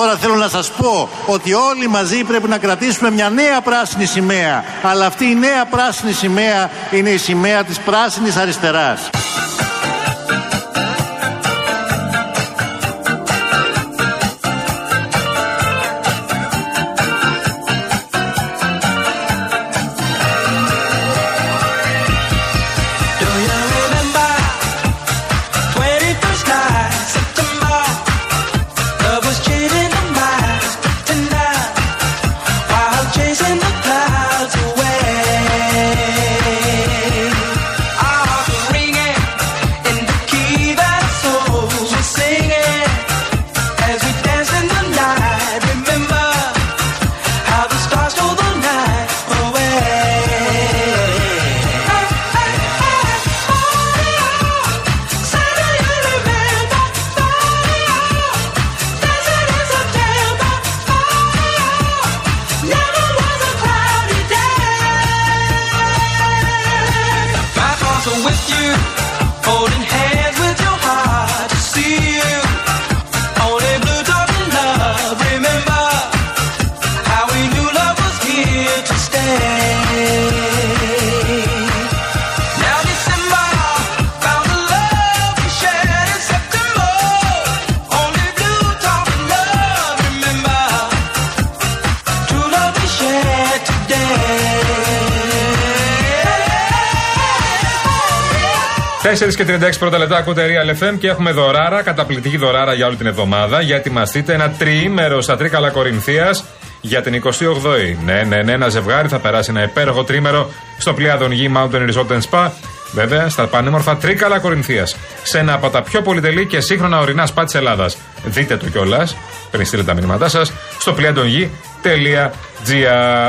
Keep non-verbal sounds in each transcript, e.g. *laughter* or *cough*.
Τώρα θέλω να σας πω ότι όλοι μαζί πρέπει να κρατήσουμε μια νέα πράσινη σημαία. Αλλά αυτή η νέα πράσινη σημαία είναι η σημαία της πράσινης αριστεράς. Και 36 πρώτα λεπτά ακούτε Real FM και έχουμε δωράρα, καταπληκτική δωράρα για όλη την εβδομάδα. Για ετοιμαστείτε ένα τριήμερο στα Τρίκαλα Κορινθίας για την 28η. Ναι, ναι, ναι, ένα ζευγάρι θα περάσει ένα υπέροχο τρίμερο στο πλοιάδον γη Mountain Resort Spa. Βέβαια, στα πανέμορφα Τρίκαλα Κορινθίας. Σε ένα από τα πιο πολυτελή και σύγχρονα ορεινά σπα της Ελλάδας. Δείτε το κιόλας, πριν στείλετε τα μηνύματά σας, στο πλοιάδον.gr.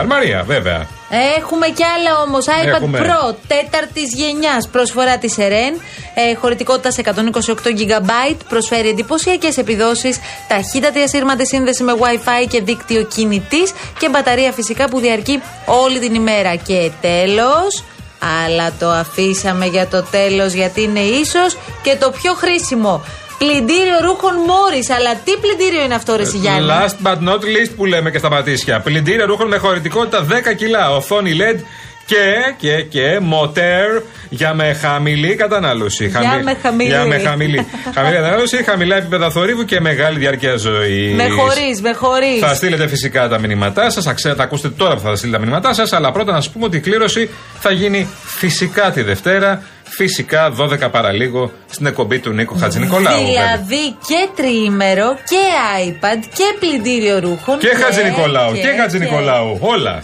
Μαρία, βέβαια. Έχουμε κι άλλα όμως. iPad Pro τέταρτης γενιάς. Προσφορά της Eren. Ε, χωρητικότητας 128 GB. Προσφέρει εντυπωσιακές επιδόσεις. Ταχύτατη ασύρματη σύνδεση με WiFi και δίκτυο κινητής. Και μπαταρία φυσικά που διαρκεί όλη την ημέρα. Και τέλος. Αλλά το αφήσαμε για το τέλος γιατί είναι ίσως και το πιο χρήσιμο. Πλυντήριο ρούχων Μόρις. Αλλά τι πλυντήριο είναι αυτό, Ρε Σιγιάννη; Last but not least που λέμε και στα πατήσια. Πλυντήριο ρούχων με χωρητικότητα 10 κιλά. Οθόνη LED και, και, και μοτέρ για με χαμηλή κατανάλωση. Για με χαμηλή. Για με χαμηλή. *laughs* χαμηλή κατανάλωση, χαμηλά επίπεδα θορύβου και μεγάλη διάρκεια ζωής. Με χωρίς, με χωρίς. Θα στείλετε φυσικά τα μηνύματά σας. Θα ακούσετε τώρα που θα στείλετε τα μηνύματά σας. Αλλά πρώτα να σας πούμε ότι η κλήρωση θα γίνει φυσικά τη Δευτέρα φυσικά 12 παραλίγο στην εκπομπή του Νίκο Χατζη Νικολάου. Δηλαδή και τριήμερο και iPad και πλυντήριο ρούχων. Και, και Χατζη Νικολάου. Και, και Χατζη Νικολάου. Όλα.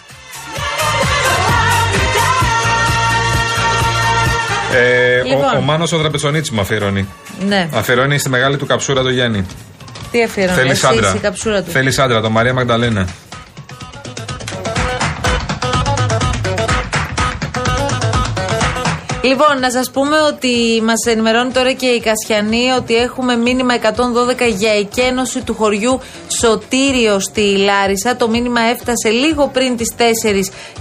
Ε, λοιπόν. Ο, ο Μάνος ο Δραπετσονίτη μου αφιερώνει. Ναι. Αφιερώνει στη μεγάλη του καψούρα το Γιάννη. Τι αφιερώνει, Θέλει άντρα. Η καψούρα του. Θέλεις άντρα, το Μαρία Μαγδαλένα. Λοιπόν, να σας πούμε ότι μας ενημερώνει τώρα και η Κασιανή ότι έχουμε μήνυμα 112 για εκένωση του χωριού Σωτήριο στη Λάρισα. Το μήνυμα έφτασε λίγο πριν τις 4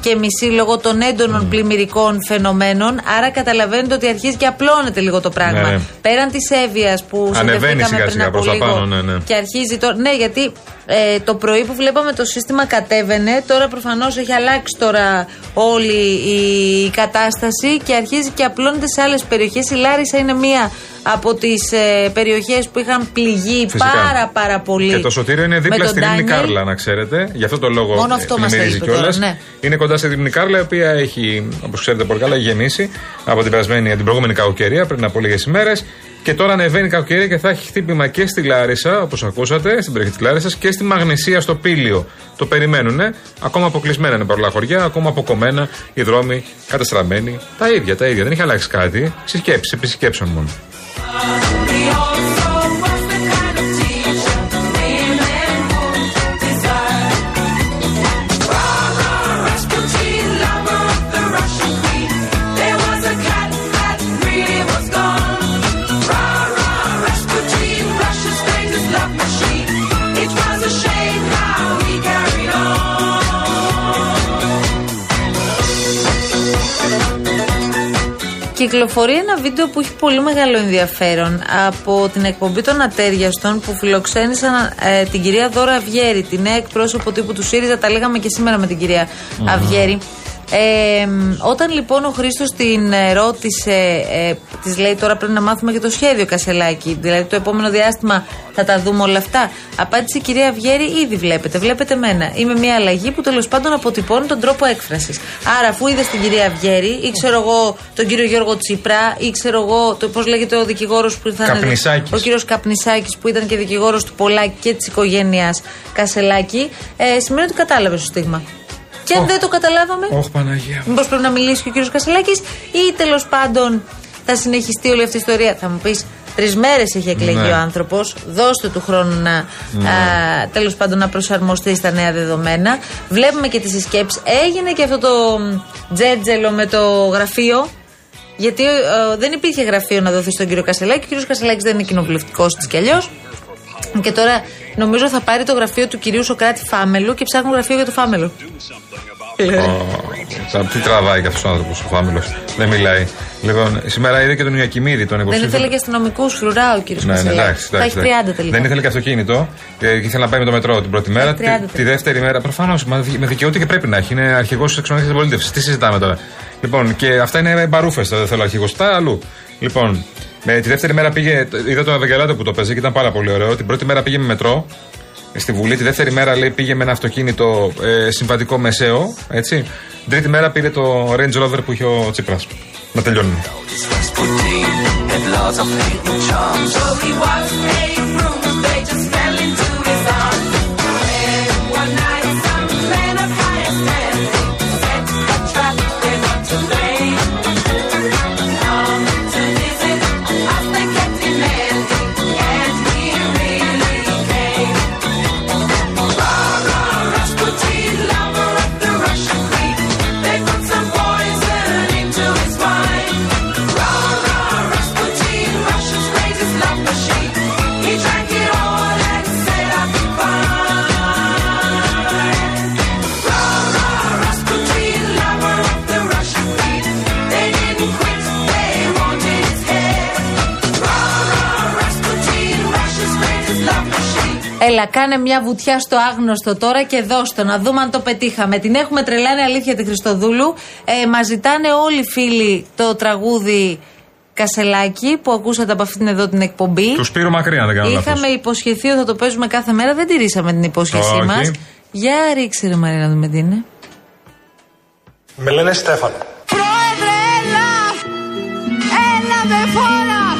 και μισή λόγω των έντονων mm. πλημμυρικών φαινομένων. Άρα καταλαβαίνετε ότι αρχίζει και απλώνεται λίγο το πράγμα. Ναι. Πέραν της Εύβοια που συνδεθήκαμε πριν από λίγο. Πάνω, ναι, ναι. Και αρχίζει τώρα. Ναι, γιατί ε, το πρωί που βλέπαμε το σύστημα κατέβαινε. Τώρα προφανώς έχει αλλάξει τώρα όλη η κατάσταση και αρχίζει και απλώνεται σε άλλες περιοχές. Η Λάρισα είναι μία από τις ε, περιοχές που είχαν πληγεί πάρα πάρα πολύ. Και το σωτήριο είναι δίπλα στη Λίμνη Κάρλα, να ξέρετε. Γι' αυτό το λόγο Μόνο αυτό μας κιόλας. Ναι. Είναι κοντά στη Λίμνη Κάρλα, η οποία έχει, όπως ξέρετε πολύ καλά, γεννήσει από την, περασμένη, την προηγούμενη κακοκαιρία πριν από λίγες ημέρες. Και τώρα ανεβαίνει η κακοκαιρία και θα έχει χτύπημα και στη Λάρισα, όπως ακούσατε, στην περιοχή της Λάρισας και στη Μαγνησία στο Πήλιο. Το περιμένουν. Ακόμα αποκλεισμένα είναι παρόλα χωριά, ακόμα αποκομμένα οι δρόμοι καταστραμμένοι. Τα ίδια, τα ίδια. Δεν έχει αλλάξει κάτι. Συσκέψει, επισκέψεων μόνο. I. Κυκλοφορεί ένα βίντεο που έχει πολύ μεγάλο ενδιαφέρον από την εκπομπή των Ατέριαστων που φιλοξένησαν ε, την κυρία Δώρα Αυγέρη, τη νέα εκπρόσωπο τύπου του ΣΥΡΙΖΑ. Τα λέγαμε και σήμερα με την κυρία Αυγέρη. Ε, όταν λοιπόν ο Χρήστος την ε, ρώτησε, ε, της λέει τώρα πρέπει να μάθουμε και το σχέδιο Κασελάκη. Δηλαδή το επόμενο διάστημα θα τα δούμε όλα αυτά. Απάντησε η κυρία Αυγέρη, ήδη βλέπετε, βλέπετε μένα. Είμαι μια αλλαγή που τέλος πάντων αποτυπώνει τον τρόπο έκφρασης. Άρα, αφού είδες την κυρία Αυγέρη, ή ξέρω εγώ τον κύριο Γιώργο Τσίπρα, ή ξέρω εγώ, πώς λέγεται ο δικηγόρος που ήρθαν. Ο κύριος Καπνισάκης που ήταν και δικηγόρος του Πολάκη και της οικογένειας Κασελάκη, ε, σημαίνει ότι κατάλαβες το στίγμα. Και αν δεν το καταλάβαμε. Όχι, Παναγία. Μήπως πρέπει να μιλήσει και ο κύριος Κασελάκης, ή τέλος πάντων θα συνεχιστεί όλη αυτή η ιστορία. Θα μου πεις, τρεις μέρες έχει εκλεγεί Ναι. ο άνθρωπος. Δώστε του χρόνου να Ναι. τέλος πάντων να προσαρμοστεί στα νέα δεδομένα. Βλέπουμε και τις συσκέψεις. Έγινε και αυτό το μ, τζέτζελο με το γραφείο. Γιατί ε, δεν υπήρχε γραφείο να δοθεί στον κύριο Κασελάκη. Ο κύριος Κασελάκης δεν είναι κοινοβουλευτικός τη κι αλλιώς. Και τώρα νομίζω θα πάρει το γραφείο του κυρίου Σοκράτη Φάμελου και ψάχνουν γραφείο για το Φάμελο. Ω, Τι τραβάει και αυτός ο άνθρωπος, ο Φάμιλο. Δεν μιλάει. Λοιπόν, σήμερα είδε και τον Ιακημίδη, τον Δεν υποψήφιο. ήθελε και αστυνομικούς φρουρά ο κύριος Ναι, ναι, Κασελάκης. εντάξει, Θα έχει εντάξει, 30 εντάξει. τελικά. Δεν ήθελε και αυτοκίνητο ε, και ήθελε να πάει με το μετρό την πρώτη μέρα. Έχει 30 Τη, τη τελικά. δεύτερη μέρα, προφανώς, με δικαιούται και πρέπει να έχει. Είναι αρχηγός της εξονοχή αντιπολίτευσης. Τι συζητάμε τώρα. Λοιπόν, και αυτά είναι μπαρούφε. Δεν θέλω αρχηγός. Τα αλλού. Λοιπόν, με τη δεύτερη μέρα πήγε. Είδα τον Αβεγγελάτο που το παίζει και ήταν πάρα πολύ ωραίο. Την πρώτη μέρα πήγε με μετρό ε, στη Βουλή. Τη δεύτερη μέρα λέει πήγε με ένα αυτοκίνητο ε, συμβατικό μεσαίο. Έτσι. Την τρίτη μέρα πήρε το Range Rover που είχε ο Τσίπρας. Να τελειώνουμε. Έλα, κάνε μια βουτιά στο άγνωστο τώρα και δώστο να δούμε αν το πετύχαμε. Την έχουμε τρελάνει αλήθεια τη Χριστοδούλου. Ε, Μας ζητάνε όλοι οι φίλοι το τραγούδι Κασελάκη που ακούσατε από αυτήν εδώ την εκπομπή. Του Σπύρου Μακρύ, αν δεν κάνω λάθος. Είχαμε υποσχεθεί ότι θα το παίζουμε κάθε μέρα. Δεν τηρήσαμε την υπόσχεσή Όχι. μας. Για ρίξε ρε Μαρία να δούμε τι είναι. Με λένε Στέφανο. Πρόεδρε, έλα! Έλα με φόρα!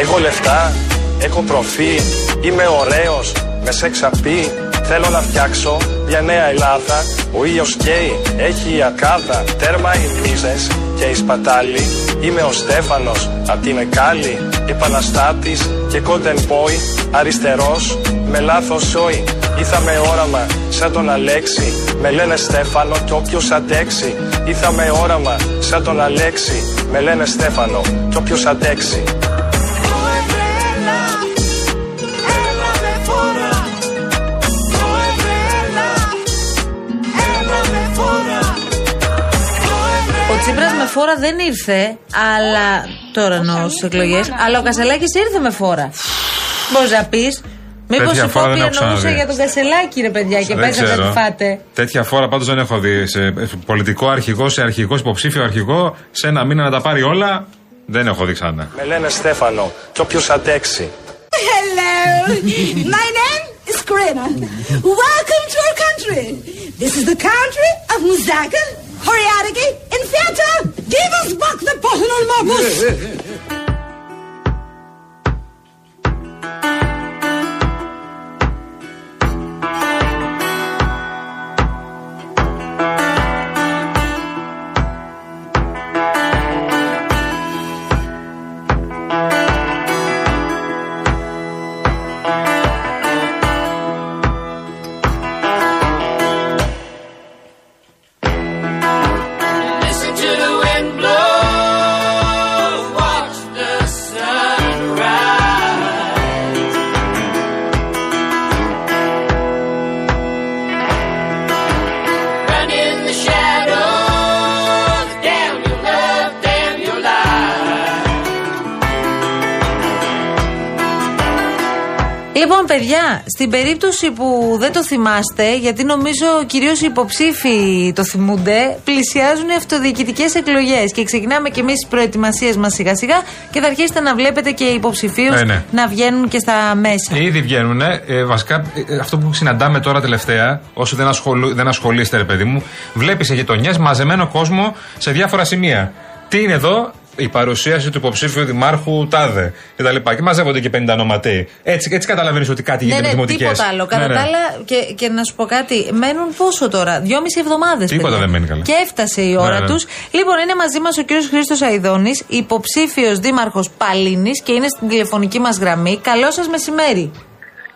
Έχω λεφτά, έχω προφή, είμαι ωραίος, με σεξ απεί. Θέλω να φτιάξω μια νέα Ελλάδα. Ο ήλιος καίει, έχει η ακάδα. Τέρμα οι μίζες και οι σπατάλοι. Είμαι ο Στέφανος απ' την Εκάλη. Επαναστάτης και content boy. Αριστερός με λάθος σόι. Ήρθα με όραμα σαν τον Αλέξη. Με λένε Στέφανο κι όποιος αντέξει. Ήρθα με όραμα σαν τον Αλέξη. Με λένε Στέφανο κι όποιος αντέξει. Φόρα δεν ήρθε, αλλά. Τώρα εννοώ στις εκλογές. Αλλά ο Κασελάκης ήρθε με φόρα. Μπορείς να πεις. Μήπως Τέτοια η φόρα δεν κόπη έχω εννοούσε ξαναδεί. για τον Κασελάκη, ρε παιδιά, και Δεν παίζατε να ξέρω. τη φάτε. Τέτοια φορά πάντως δεν έχω δει. Σε σε πολιτικό αρχηγό, σε αρχηγό, υποψήφιο αρχηγό, σε ένα μήνα να τα πάρει όλα. Δεν έχω δει ξανά. Με λένε Στέφανο κι όποιος αντέξει. Hello! My name is Karina. Welcome to our country. This is the country of Muzaka, Horiadigi, in theatre, give us back the Pohanul Mobus! Λοιπόν, παιδιά, στην περίπτωση που δεν το θυμάστε, γιατί νομίζω κυρίως οι υποψήφοι το θυμούνται, πλησιάζουν οι αυτοδιοικητικές εκλογές. Και ξεκινάμε κι εμείς τις προετοιμασίες μας σιγά-σιγά και θα αρχίσετε να βλέπετε και οι υποψηφίους Ναι, ναι. να βγαίνουν και στα μέσα. Ήδη βγαίνουν. Ε, βασικά, ε, αυτό που συναντάμε τώρα τελευταία, όσοι δεν, ασχολου, δεν ασχολείστε, ρε παιδί μου, βλέπεις σε γειτονιές μαζεμένο κόσμο σε διάφορα σημεία. Τι είναι εδώ, η παρουσίαση του υποψήφιου δημάρχου Τάδε κτλ. Και, και μαζεύονται και 50 ονοματέοι. Έτσι, έτσι καταλαβαίνεις ότι κάτι Ναι, γίνεται ναι, με τις δημοτικές. τίποτα άλλο. Κατά τα άλλα, και, και να σου πω κάτι, μένουν πόσο τώρα, δυόμιση εβδομάδες. Τίποτα δεν μένει καλά. Και έφτασε η ώρα Ναι, ναι. τους. Λοιπόν, είναι μαζί μας ο κύριος Χρήστος Αϊδόνη, υποψήφιος δήμαρχος Παλίνης και είναι στην τηλεφωνική μας γραμμή. Καλό σας μεσημέρι.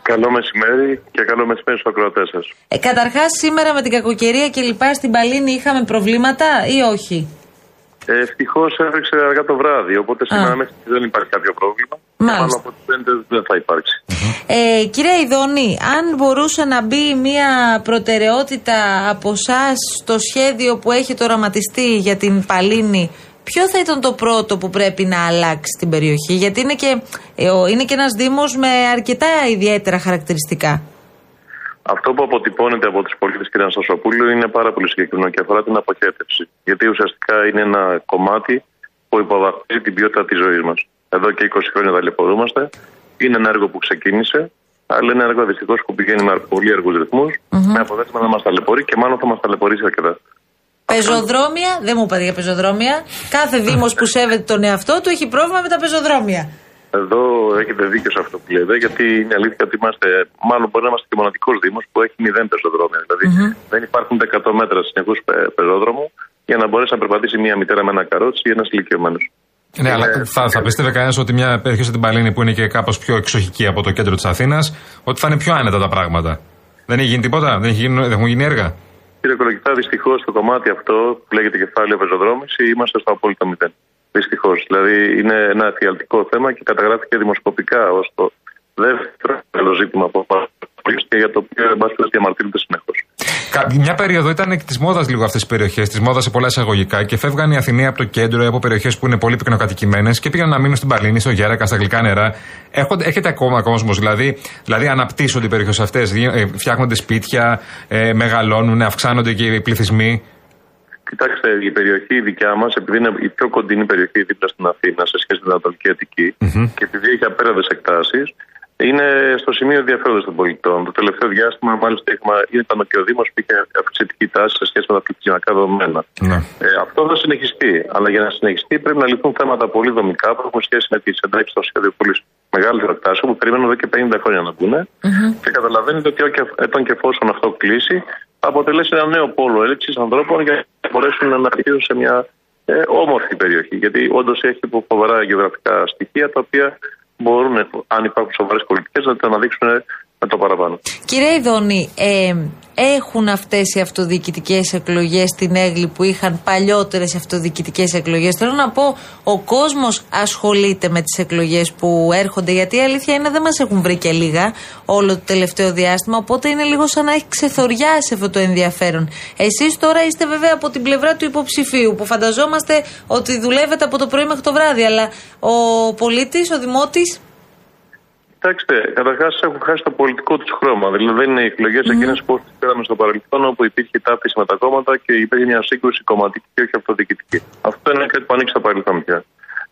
Καλό μεσημέρι και καλό μεσημέρι στους ακροατές σας. Ε, Καταρχάς, σήμερα με την κακοκαιρία και λοιπά στην Παλίνη είχαμε προβλήματα ή όχι; Ε, Ευτυχώς έφεξε αργά το βράδυ, οπότε σήμερα μέχρι στιγμή δεν υπάρχει κάποιο πρόβλημα. Μάλιστα. Μάλλον από ό,τι φαίνεται δεν θα υπάρξει. Ε, κύριε Ιδόνη, αν μπορούσε να μπει μια προτεραιότητα από εσάς στο σχέδιο που έχετε οραματιστεί για την Παλίνη, ποιο θα ήταν το πρώτο που πρέπει να αλλάξει στην περιοχή, γιατί είναι και, ε, ο- είναι και ένας δήμος με αρκετά ιδιαίτερα χαρακτηριστικά. Αυτό που αποτυπώνεται από τους πολίτες, κ. Σασοπούλου, είναι πάρα πολύ συγκεκριμένο και αφορά την αποχέτευση. Γιατί ουσιαστικά είναι ένα κομμάτι που υποβαθμίζει την ποιότητα της ζωής μας. Εδώ και 20 χρόνια ταλαιπωρούμαστε. Είναι ένα έργο που ξεκίνησε, αλλά είναι ένα έργο δυστυχώς που πηγαίνει με πολύ αργούς ρυθμούς, με αποτέλεσμα να μας ταλαιπωρεί και μάλλον θα μας ταλαιπωρήσει αρκετά. Πεζοδρόμια, δεν μου είπατε για πεζοδρόμια. Κάθε *laughs* δήμος που σέβεται τον εαυτό του έχει πρόβλημα με τα πεζοδρόμια. Εδώ έχετε δίκιο σε αυτό που λέτε, γιατί είναι αλήθεια ότι είμαστε, μάλλον μπορεί να είμαστε και μοναδικός Δήμος που έχει μηδέν πεζοδρόμια. Δηλαδή δεν υπάρχουν ούτε 100 μέτρα συνεχούς πεζόδρομου για να μπορέσει να περπατήσει μια μητέρα με ένα καρότσι ή ένας ηλικιωμένος. Ναι, αλλά θα, θα πιστεύει κανένας ότι μια περιοχή σαν την Παλίνη που είναι και κάπως πιο εξοχική από το κέντρο της Αθήνας, ότι θα είναι πιο άνετα τα πράγματα. Δεν έχει γίνει τίποτα, δεν, έχει γίνει, δεν έχουν γίνει έργα. Κύριε Κολογητά, δυστυχώς στο κομμάτι αυτό που λέγεται κεφάλαιο πεζοδρόμηση είμαστε στο απόλυτο μηδέν. Δυστυχώς. Δηλαδή είναι ένα εφιαλτικό θέμα και καταγράφηκε δημοσκοπικά ως το δεύτερο μεγάλο ζήτημα από πολλού και για το οποίο εν πάση περιπτώσει, διαμαρτύρονται συνεχώς. Κα- Μια περίοδο ήταν της μόδας λίγο αυτές τις περιοχές, της μόδας σε πολλά εισαγωγικά και φεύγαν οι Αθηναίοι από το κέντρο ή από περιοχές που είναι πολύ πυκνοκατοικημένες και πήγαν να μείνουν στην Παλίνη, στο Γέρακα, στα γλυκά νερά. Έχονται, έχετε ακόμα κόσμος, δηλαδή, δηλαδή αναπτύσσονται οι περιοχές αυτές, φτιάχνονται σπίτια, ε, μεγαλώνουν, αυξάνονται και οι πληθυσμοί. Κοιτάξτε, η περιοχή η δικιά μας, επειδή είναι η πιο κοντινή περιοχή δίπλα στην Αθήνα σε σχέση με την Ανατολική Αττική, και επειδή έχει απέραντες εκτάσεις, είναι στο σημείο ενδιαφέροντος των πολιτών. Το τελευταίο διάστημα, μάλιστα, έχουμε, ήταν και ο Δήμος που είχε αυξητική τάση σε σχέση με τα πληθυσμιακά δεδομένα. Ναι. Ε, αυτό θα συνεχιστεί. Αλλά για να συνεχιστεί πρέπει να λυθούν θέματα πολύ δομικά που έχουν σχέση με τις εντάξεις στο σχέδιο πολύ μεγάλη εκτάσεων που περιμένουν εδώ και 50 χρόνια να μπουν. Και καταλαβαίνετε ότι ό,τι- όταν και εφόσον αυτό κλείσει, θα αποτελέσει ένα νέο πόλο έλεξης ανθρώπων για να μπορέσουν να αρχίσουν σε μια ε, όμορφη περιοχή. Γιατί όντως έχει φοβερά γεωγραφικά στοιχεία τα οποία μπορούν, αν υπάρχουν σοβαρές πολιτικές, να τα αναδείξουν με το παραπάνω. Κύριε Ιδόνη, ε, έχουν αυτές οι αυτοδιοικητικές εκλογές την έγκλη που είχαν παλιότερες αυτοδιοικητικές εκλογές. Θέλω να πω, ο κόσμος ασχολείται με τις εκλογές που έρχονται, γιατί η αλήθεια είναι δεν μας έχουν βρει και λίγα όλο το τελευταίο διάστημα. Οπότε είναι λίγο σαν να έχει ξεθοριάσει αυτό το ενδιαφέρον. Εσείς τώρα είστε βέβαια από την πλευρά του υποψηφίου, που φανταζόμαστε ότι δουλεύετε από το πρωί μέχρι το βράδυ. Αλλά ο πολίτης, ο δημότης, Κοιτάξτε, καταρχάς έχουν χάσει το πολιτικό τους χρώμα. Δηλαδή δεν είναι οι εκλογές mm. εκείνες που τι πέραμε στο παρελθόν, όπου υπήρχε ταύτιση με τα κόμματα και υπήρχε μια σύγκρουση κομματική και όχι αυτοδιοικητική. Αυτό είναι κάτι που ανοίξει το παρελθόν πια.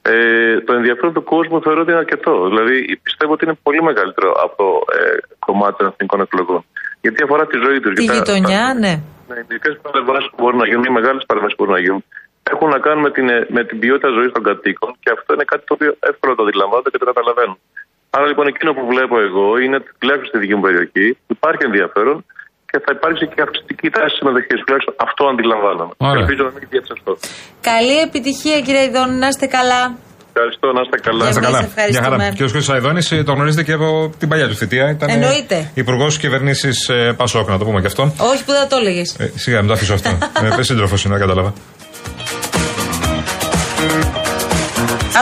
Ε, το ενδιαφέρον του κόσμου θεωρώ ότι είναι αρκετό. Δηλαδή πιστεύω ότι είναι πολύ μεγαλύτερο από το ε, κομμάτι των εθνικών εκλογών. Γιατί αφορά τη ζωή τους. τη γειτονιά, ναι. Ναι, οι μικρέ παρεμβάσεις που μπορούν να γίνουν, οι μεγάλες παρεμβάσεις που μπορούν να γίνουν, έχουν να κάνουν με την, ε, με την ποιότητα ζωής των κατοίκων και αυτό είναι κάτι το οποίο εύκολα το αντιλαμβάνονται και το καταλαβαίνουν. Άρα λοιπόν εκείνο που βλέπω εγώ είναι ότι τουλάχιστον στη δική μου περιοχή υπάρχει ενδιαφέρον και θα υπάρξει και αυξητική τάση συμμετοχή. Τουλάχιστον αυτό αντιλαμβάνομαι. Ωραία. Ελπίζω να μην είναι αυτό. Καλή επιτυχία, κύριε Ιδόνη, να είστε καλά. Ευχαριστώ, να είστε καλά. Να είστε Στα Εμείς καλά. ευχαριστούμε. Μια χαρά. Και ο Χρήστο Αϊδόνης το γνωρίζετε και από την παλιά του θητεία. Ήταν Εννοείται. υπουργός κυβερνήσει ε, Πασόκ, να το πούμε και αυτό. Όχι που δεν το έλεγες. Ε, σιγά, μην το αφήσω αυτό. *laughs* ε, σύντροφος είναι, δεν κατάλαβα.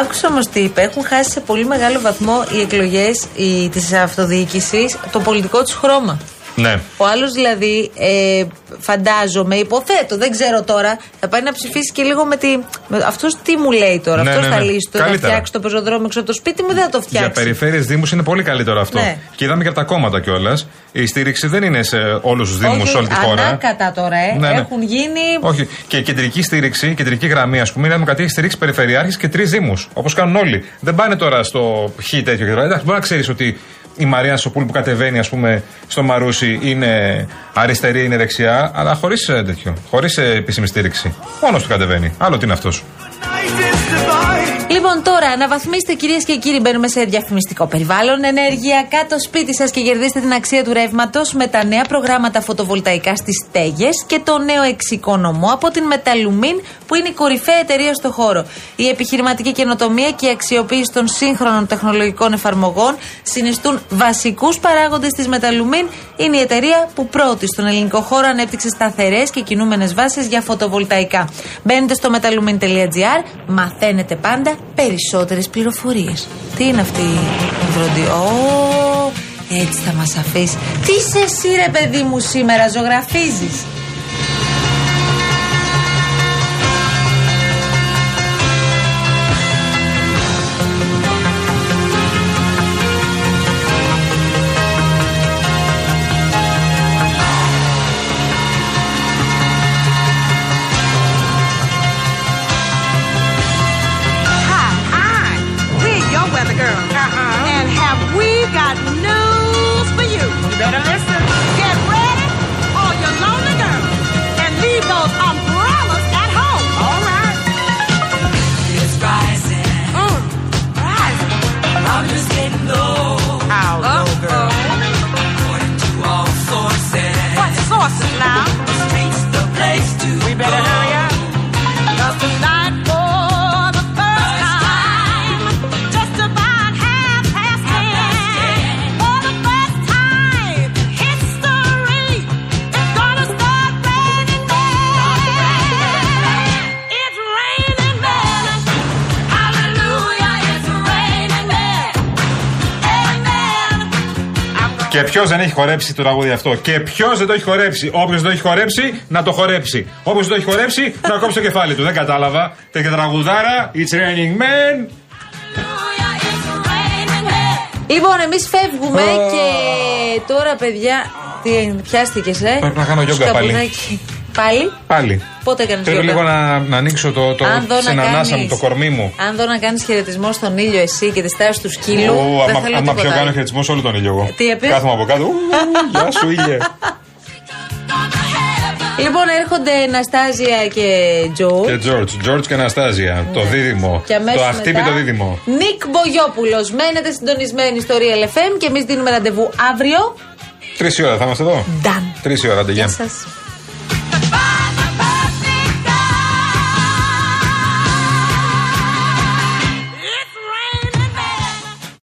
Άκουσα όμως τι είπε. Έχουν χάσει σε πολύ μεγάλο βαθμό οι εκλογές της αυτοδιοίκησης το πολιτικό τους χρώμα. Ναι. Ο άλλος δηλαδή, ε, φαντάζομαι, υποθέτω, δεν ξέρω τώρα, θα πάει να ψηφίσει και λίγο με τη. Αυτός τι μου λέει τώρα, Ναι, αυτός ναι, θα ναι. λύσει το να Καλύτερα. φτιάξει το πεζοδρόμιο έξω από το σπίτι μου, δεν θα το φτιάξει. Για περιφέρειες Δήμους είναι πολύ καλύτερο αυτό. Ναι. Και είδαμε και από τα κόμματα κιόλας. Η στήριξη δεν είναι σε όλους τους Δήμους, Όχι, σε όλη τη χώρα. Ανάκατα τώρα, ε. Ναι, ναι. Έχουν γίνει. Όχι. Και η κεντρική στήριξη, η κεντρική γραμμή, ας πούμε, η Νέα Δημοκρατία έχει στηρίξει περιφερειάρχε και τρεις Δήμους. Όπως κάνουν όλοι. Δεν πάνε τώρα στο χ τέτοιο κτλ. Εντάξει, μπορεί να ξέρεις ότι η Μαρία Σοπούλ που κατεβαίνει, ας πούμε, στο Μαρούσι είναι αριστερή, είναι δεξιά, αλλά χωρίς τέτοιο. Χωρίς επίσημη στήριξη. Μόνος του κατεβαίνει. Άλλο τι είναι αυτός. Λοιπόν, τώρα αναβαθμίστε κυρίες και κύριοι. Μπαίνουμε σε διαφημιστικό περιβάλλον. Ενεργειακά το σπίτι σας και κερδίστε την αξία του ρεύματος με τα νέα προγράμματα φωτοβολταϊκά στις στέγε και το νέο εξοικονομώ από την Μεταλουμίν που είναι η κορυφαία εταιρεία στο χώρο. Η επιχειρηματική καινοτομία και η αξιοποίηση των σύγχρονων τεχνολογικών εφαρμογών συνιστούν βασικούς παράγοντες της Μεταλουμίν. Είναι η εταιρεία που πρώτη στον ελληνικό χώρο ανέπτυξε σταθερές και κινούμενες βάσεις για φωτοβολταϊκά. Μπαίνετε στο metalumin.gr, μαθαίνετε πάντα περισσότερες πληροφορίες. Τι είναι αυτή η βροντή. Ω, έτσι θα μας αφήσεις. Τι είσαι εσύ, ρε παιδί μου, σήμερα, ζωγραφίζεις; better listen. Και ποιος δεν έχει χορέψει το τραγούδι αυτό; Και ποιος δεν το έχει χορέψει; Όποιος δεν το έχει χορέψει, να το χορέψει. Όποιος δεν το έχει χορέψει, να κόψει το κεφάλι του. Δεν κατάλαβα. Τέτοια τραγουδάρα. It's raining men. Hallelujah, it's raining men. Λοιπόν, εμείς φεύγουμε Α. και τώρα, παιδιά. Τι έγινε, πιάστηκες, ε; Πρέπει να κάνω γιόγκα πάλι. Σκαπουδάκι. Πάλι; Πάλι. Πότε έκανες Πρέπει λίγο να, να ανοίξω το, το, Αν δω στην να ανάσα κάνεις- μου, το κορμί μου. Αν δω να κάνεις χαιρετισμό στον ήλιο εσύ και τη στάση του σκύλου. Ου, δεν άμα, θέλω άμα τίποτα πιο κάνω άλλο. χαιρετισμό σε όλο τον ήλιο εγώ. Τι έπες; Κάθομαι από κάτω. Ου, Γεια σου ήλιε. Λοιπόν, έρχονται Ναστάζια και Τζο. και George, George και Αναστάζια. Το δίδυμο. Και αμέσως Το αχτύπητο μετά, δίδυμο. Νίκ Μπογιόπουλος. Μένετε συντονισμένοι στο Real FM και εμείς δίνουμε ραντεβού αύριο. Τρεις ώρα θα είμαστε εδώ. Done. Τρεις ώρα, άντε, Γεια γεια. σας.